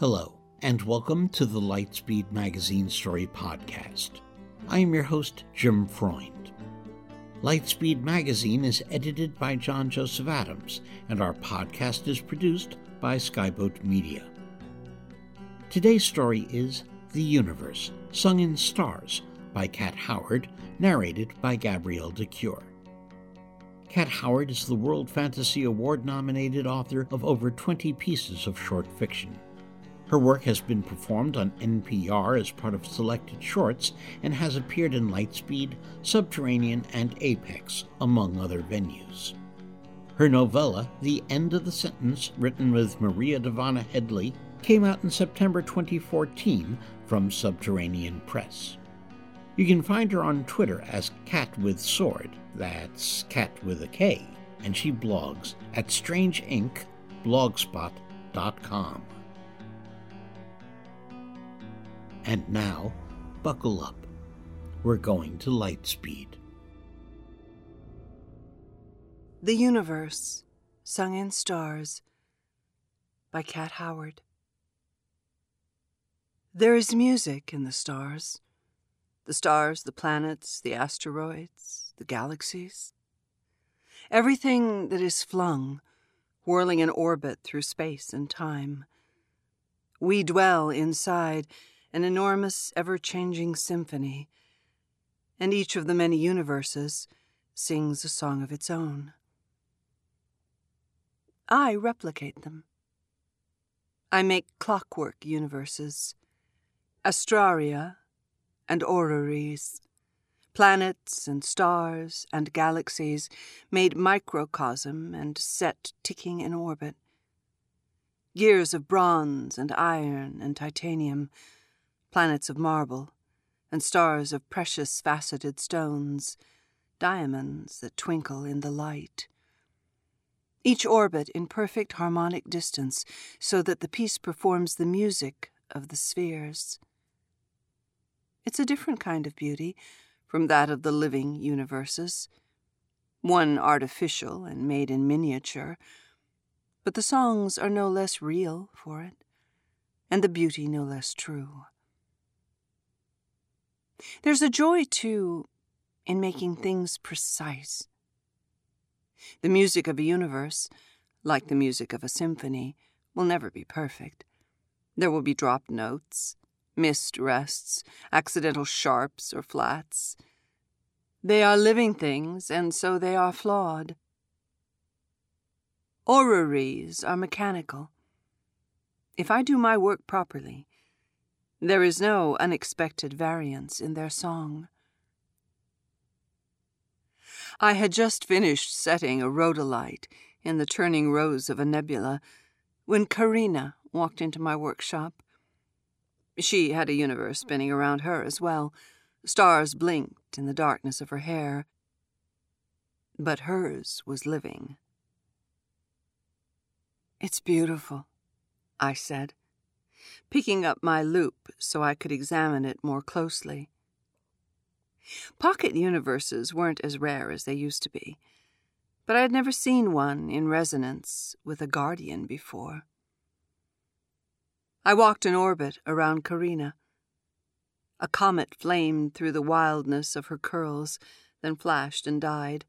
Hello, and welcome to the Lightspeed Magazine Story Podcast. I am your host, Jim Freund. Lightspeed Magazine is edited by John Joseph Adams, and our podcast is produced by Skyboat Media. Today's story is The Universe, sung in stars by Kat Howard, narrated by Gabrielle de Cuir. Kat Howard is the World Fantasy Award nominated author of over 20 pieces of short fiction. Her work has been performed on NPR as part of selected shorts and has appeared in Lightspeed, Subterranean, and Apex, among other venues. Her novella, The End of the Sentence, written with Maria Dahvana Headley, came out in September 2014 from Subterranean Press. You can find her on Twitter as Cat with Sword, that's Cat with a K, and she blogs at strangeink.blogspot.com. And now, buckle up. We're going to Lightspeed. The Universe, sung in stars by Kat Howard. There is music in the stars. The stars, the planets, the asteroids, the galaxies. Everything that is flung, whirling in orbit through space and time. We dwell inside an enormous, ever changing symphony, and each of the many universes sings a song of its own. I replicate them. I make clockwork universes, astraria and orreries, planets and stars and galaxies made microcosm and set ticking in orbit. Gears of bronze and iron and titanium, planets of marble, and stars of precious faceted stones, diamonds that twinkle in the light each orbit in perfect harmonic distance, so that the piece performs the music of the spheres. It's a different kind of beauty from that of the living universes, one artificial and made in miniature, but the songs are no less real for it, and the beauty no less true. There's a joy, too, in making things precise the music of a universe, like the music of a symphony, will never be perfect. There will be dropped notes, missed rests, accidental sharps or flats. They are living things, and so they are flawed. Orreries are mechanical. If I do my work properly, there is no unexpected variance in their song. I had just finished setting a rhodolite in the turning rose of a nebula when Karina walked into my workshop. She had a universe spinning around her as well. Stars blinked in the darkness of her hair. But hers was living. It's beautiful, I said, picking up my loupe so I could examine it more closely. Pocket universes weren't as rare as they used to be, but I had never seen one in resonance with a guardian before. I walked in orbit around Karina. A comet flamed through the wildness of her curls, then flashed and died,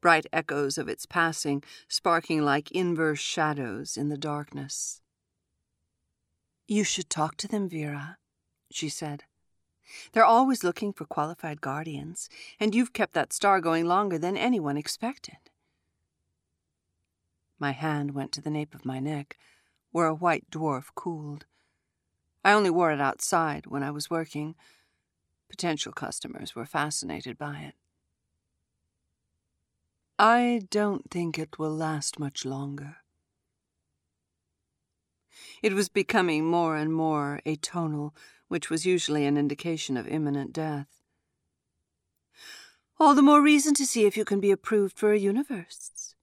bright echoes of its passing sparking like inverse shadows in the darkness. You should talk to them, Vera, she said. They're always looking for qualified guardians, and you've kept that star going longer than anyone expected. My hand went to the nape of my neck, where a white dwarf cooled. I only wore it outside when I was working. Potential customers were fascinated by it. I don't think it will last much longer, It was becoming more and more atonal, which was usually an indication of imminent death. All the more reason to see if you can be approved for a universe.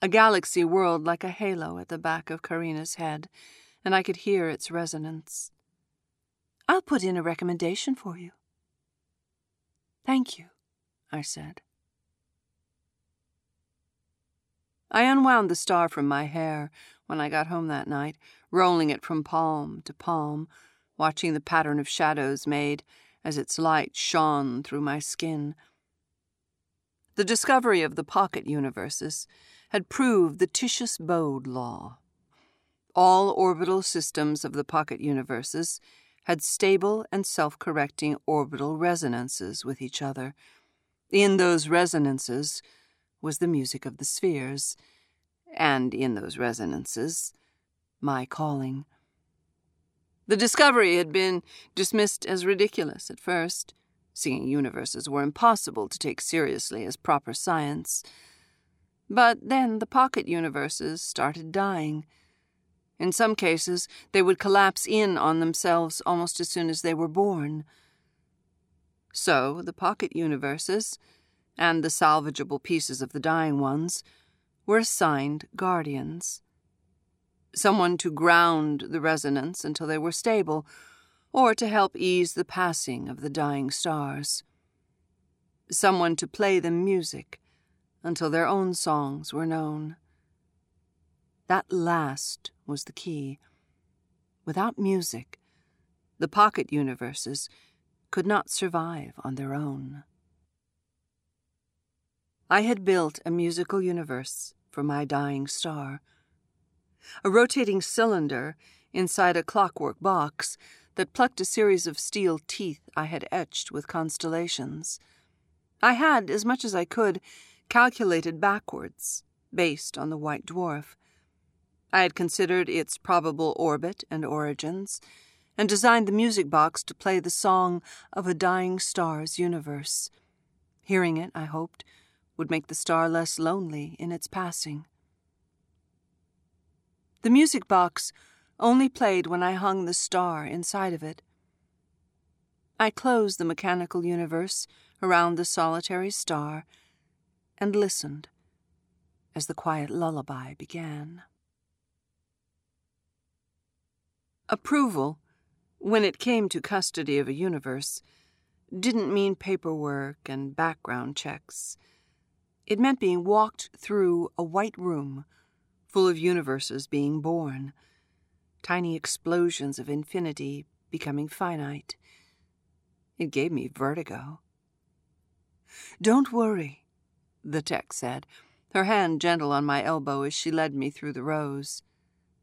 A galaxy whirled like a halo at the back of Karina's head, and I could hear its resonance. I'll put in a recommendation for you. Thank you, I said. I unwound the star from my hair when I got home that night, rolling it from palm to palm, watching the pattern of shadows made as its light shone through my skin. The discovery of the pocket universes had proved the Titius Bode law. All orbital systems of the pocket universes had stable and self correcting orbital resonances with each other. In those resonances was the music of the spheres, and in those resonances, my calling. The discovery had been dismissed as ridiculous at first. Seeing universes were impossible to take seriously as proper science. But then the pocket universes started dying. In some cases, they would collapse in on themselves almost as soon as they were born. So the pocket universes, and the salvageable pieces of the dying ones, were assigned guardians. Someone to ground the resonance until they were stable, or to help ease the passing of the dying stars. Someone to play them music until their own songs were known. That last was the key. Without music, the pocket universes could not survive on their own. I had built a musical universe for my dying star. A rotating cylinder inside a clockwork box that plucked a series of steel teeth I had etched with constellations. I had, as much as I could, calculated backwards, based on the white dwarf. I had considered its probable orbit and origins, and designed the music box to play the song of a dying star's universe. Hearing it, I hoped, would make the star less lonely in its passing. The music box only played when I hung the star inside of it. I closed the mechanical universe around the solitary star and listened as the quiet lullaby began. Approval, when it came to custody of a universe, didn't mean paperwork and background checks. It meant being walked through a white room full of universes being born, tiny explosions of infinity becoming finite. It gave me vertigo. Don't worry, the tech said, her hand gentle on my elbow as she led me through the rows.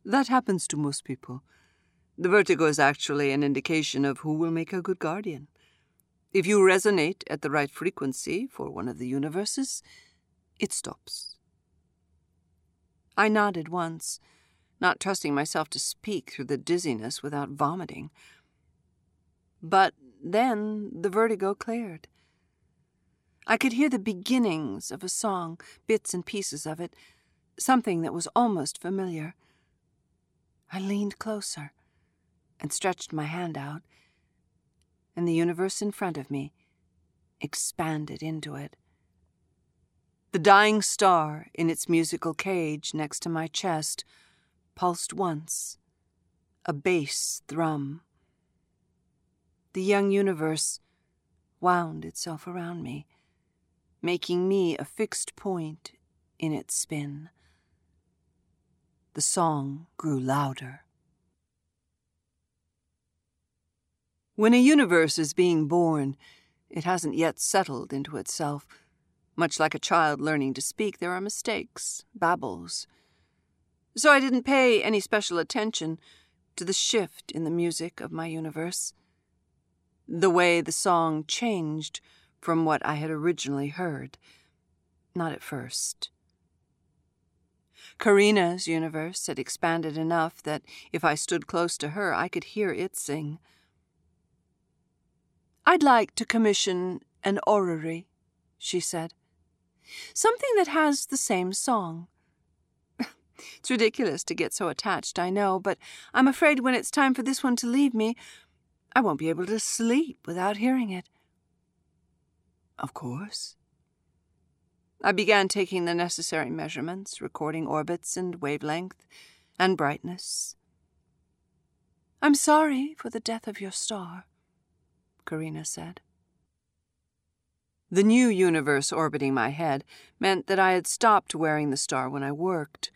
That happens to most people. The vertigo is actually an indication of who will make a good guardian. If you resonate at the right frequency for one of the universes, it stops. I nodded once, not trusting myself to speak through the dizziness without vomiting. But then the vertigo cleared. I could hear the beginnings of a song, bits and pieces of it, something that was almost familiar. I leaned closer and stretched my hand out, and the universe in front of me expanded into it. The dying star in its musical cage next to my chest pulsed once, a bass thrum. The young universe wound itself around me, making me a fixed point in its spin. The song grew louder. When a universe is being born, it hasn't yet settled into itself much like a child learning to speak, there are mistakes, babbles. So I didn't pay any special attention to the shift in the music of my universe, the way the song changed from what I had originally heard. Not at first. Karina's universe had expanded enough that if I stood close to her, I could hear it sing. I'd like to commission an orrery, she said. Something that has the same song. It's ridiculous to get so attached, I know, but I'm afraid when it's time for this one to leave me, I won't be able to sleep without hearing it. Of course. I began taking the necessary measurements, recording orbits and wavelength and brightness. I'm sorry for the death of your star, Karina said. The new universe orbiting my head meant that I had stopped wearing the star when I worked.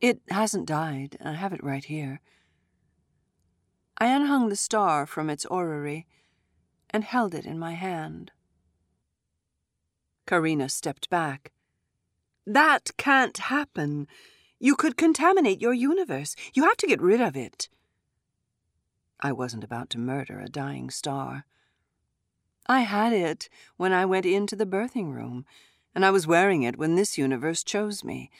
It hasn't died, I have it right here. I unhung the star from its orrery and held it in my hand. Karina stepped back. That can't happen. You could contaminate your universe. You have to get rid of it. I wasn't about to murder a dying star. I had it when I went into the birthing room, and I was wearing it when this universe chose me.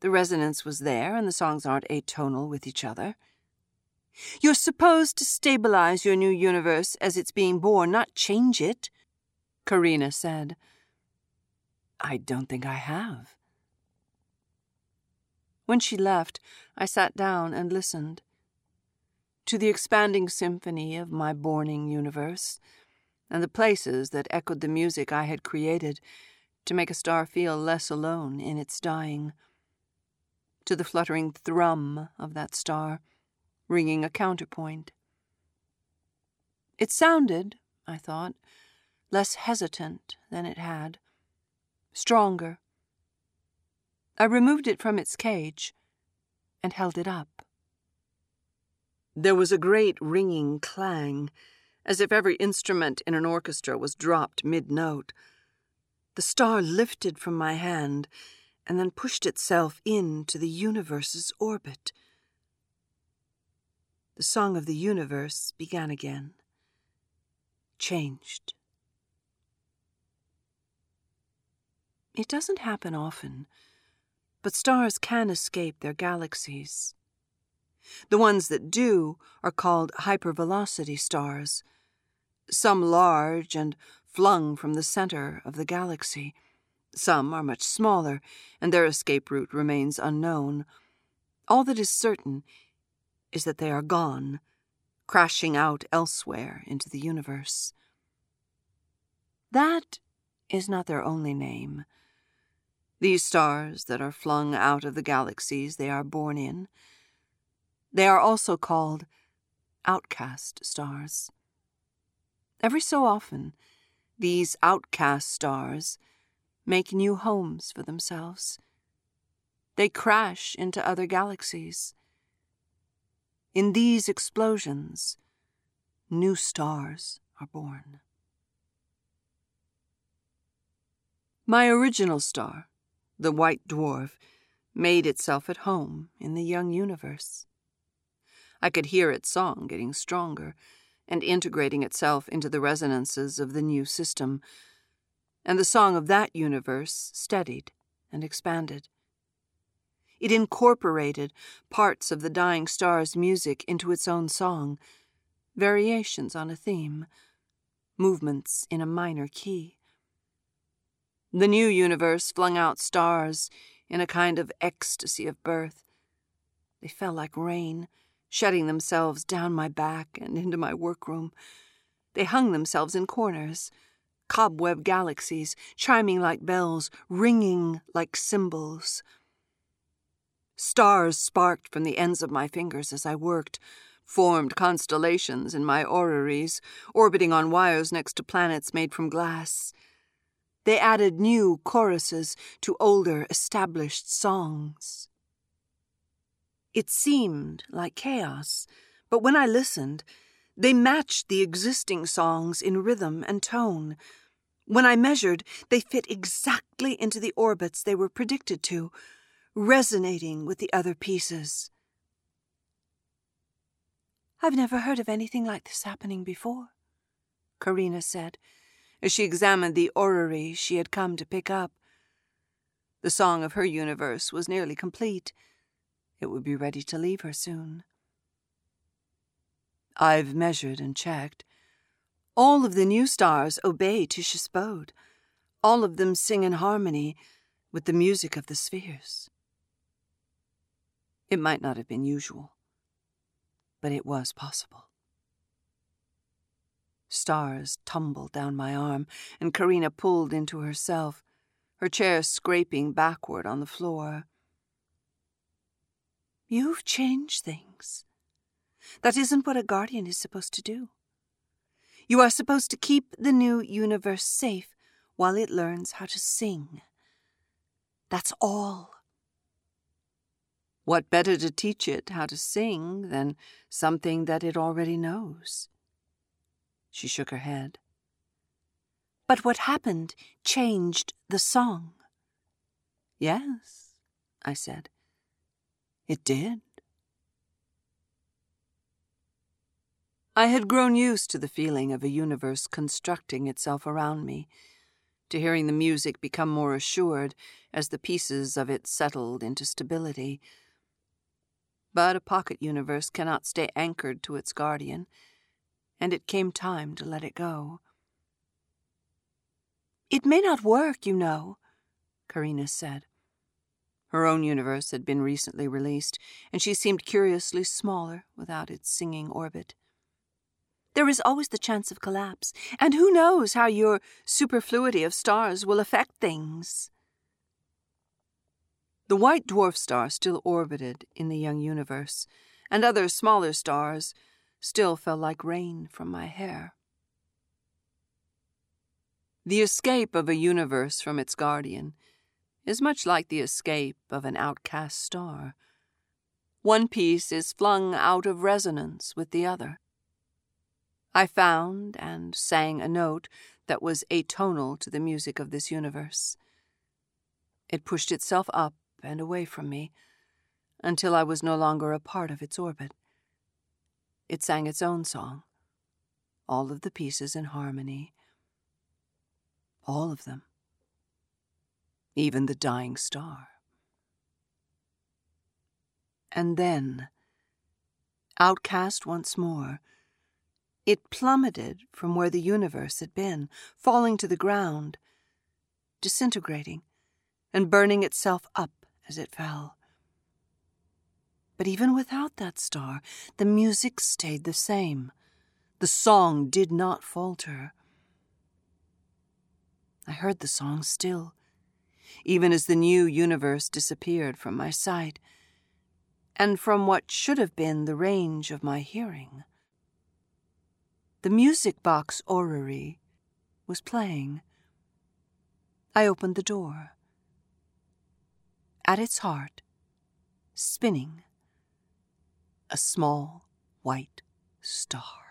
The resonance was there, and the songs aren't atonal with each other. You're supposed to stabilize your new universe as it's being born, not change it, Karina said. I don't think I have. When she left, I sat down and listened to the expanding symphony of my borning universe and the places that echoed the music I had created to make a star feel less alone in its dying, to the fluttering thrum of that star, ringing a counterpoint. It sounded, I thought, less hesitant than it had, stronger. I removed it from its cage and held it up. There was a great ringing clang as if every instrument in an orchestra was dropped mid note. The star lifted from my hand and then pushed itself into the universe's orbit. The song of the universe began again, changed. It doesn't happen often, but stars can escape their galaxies. The ones that do are called hypervelocity stars, some large and flung from the center of the galaxy. Some are much smaller, and their escape route remains unknown. All that is certain is that they are gone, crashing out elsewhere into the universe. That is not their only name. These stars that are flung out of the galaxies they are born in they are also called outcast stars. Every so often, these outcast stars make new homes for themselves. They crash into other galaxies. In these explosions, new stars are born. My original star, the white dwarf, made itself at home in the young universe. I could hear its song getting stronger and integrating itself into the resonances of the new system. And the song of that universe steadied and expanded. It incorporated parts of the dying star's music into its own song, variations on a theme, movements in a minor key. The new universe flung out stars in a kind of ecstasy of birth. They fell like rain shutting themselves down my back and into my workroom. They hung themselves in corners, cobweb galaxies, chiming like bells, ringing like cymbals. Stars sparked from the ends of my fingers as I worked, formed constellations in my orreries, orbiting on wires next to planets made from glass. They added new choruses to older, established songs. It seemed like chaos, but when I listened, they matched the existing songs in rhythm and tone. When I measured, they fit exactly into the orbits they were predicted to, resonating with the other pieces. I've never heard of anything like this happening before, Karina said, as she examined the orrery she had come to pick up. The song of her universe was nearly complete. It would be ready to leave her soon. I've measured and checked. All of the new stars obey Titius Bode. All of them sing in harmony with the music of the spheres. It might not have been usual, but it was possible. Stars tumbled down my arm, and Karina pulled into herself, her chair scraping backward on the floor. You've changed things. That isn't what a guardian is supposed to do. You are supposed to keep the new universe safe while it learns how to sing. That's all. What better to teach it how to sing than something that it already knows? She shook her head. But what happened changed the song. Yes, I said. It did. I had grown used to the feeling of a universe constructing itself around me, to hearing the music become more assured as the pieces of it settled into stability. But a pocket universe cannot stay anchored to its guardian, and it came time to let it go. It may not work, you know, Karina said. Her own universe had been recently released, and she seemed curiously smaller without its singing orbit. There is always the chance of collapse, and who knows how your superfluity of stars will affect things. The white dwarf star still orbited in the young universe, and other smaller stars still fell like rain from my hair. The escape of a universe from its guardian is much like the escape of an outcast star. One piece is flung out of resonance with the other. I found and sang a note that was atonal to the music of this universe. It pushed itself up and away from me until I was no longer a part of its orbit. It sang its own song, all of the pieces in harmony, all of them, even the dying star. And then, outcast once more, it plummeted from where the universe had been, falling to the ground, disintegrating, and burning itself up as it fell. But even without that star, the music stayed the same. The song did not falter. I heard the song still, even as the new universe disappeared from my sight, and from what should have been the range of my hearing. The music box orrery was playing. I opened the door. At its heart, spinning, a small white star.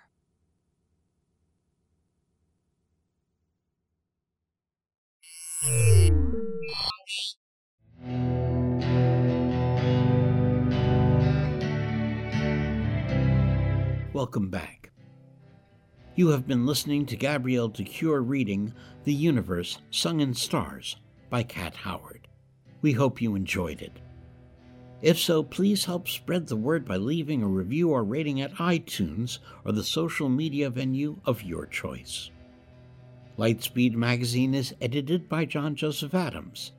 Welcome back. You have been listening to Gabrielle de Cuir reading The Universe Sung in Stars by Kat Howard. We hope you enjoyed it. If so, please help spread the word by leaving a review or rating at iTunes or the social media venue of your choice. Lightspeed Magazine is edited by John Joseph Adams.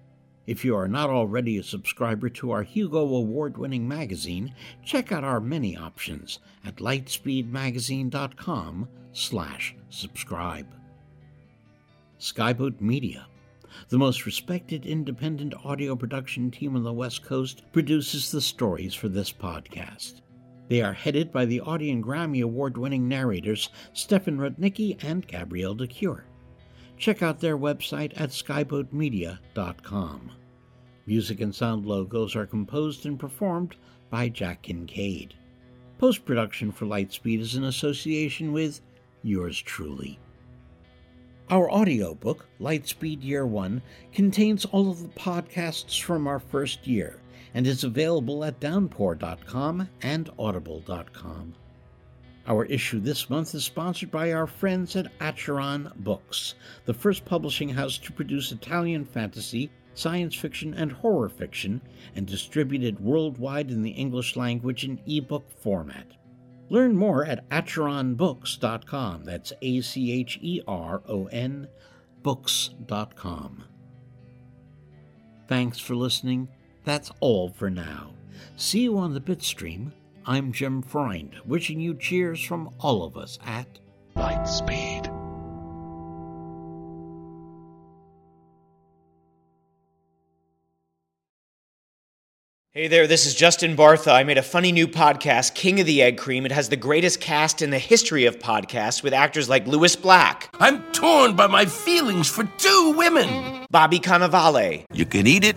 If you are not already a subscriber to our Hugo Award winning magazine, check out our many options at lightspeedmagazine.com slash subscribe. Skyboat Media, the most respected independent audio production team on the West Coast, produces the stories for this podcast. They are headed by the Audie and Grammy Award winning narrators Stefan Rudnicki and Gabrielle de Cuir check out their website at skyboatmedia.com. Music and sound logos are composed and performed by Jack Kincaid. Post production for Lightspeed is in association with yours truly. Our audiobook, Lightspeed Year One, contains all of the podcasts from our first year and is available at downpour.com and audible.com. Our issue this month is sponsored by our friends at Acheron Books, the first publishing house to produce Italian fantasy, science fiction, and horror fiction, and distributed worldwide in the English language in ebook format. Learn more at acheronbooks.com. That's A C H E R O N books.com. Thanks for listening. That's all for now. See you on the bitstream. I'm Jim Freund, wishing you cheers from all of us at Lightspeed. Hey there, this is Justin Bartha. I made a funny new podcast, King of the Egg Cream. It has the greatest cast in the history of podcasts with actors like Lewis Black, I'm torn by my feelings for two women. Bobby Cannavale, You can eat it,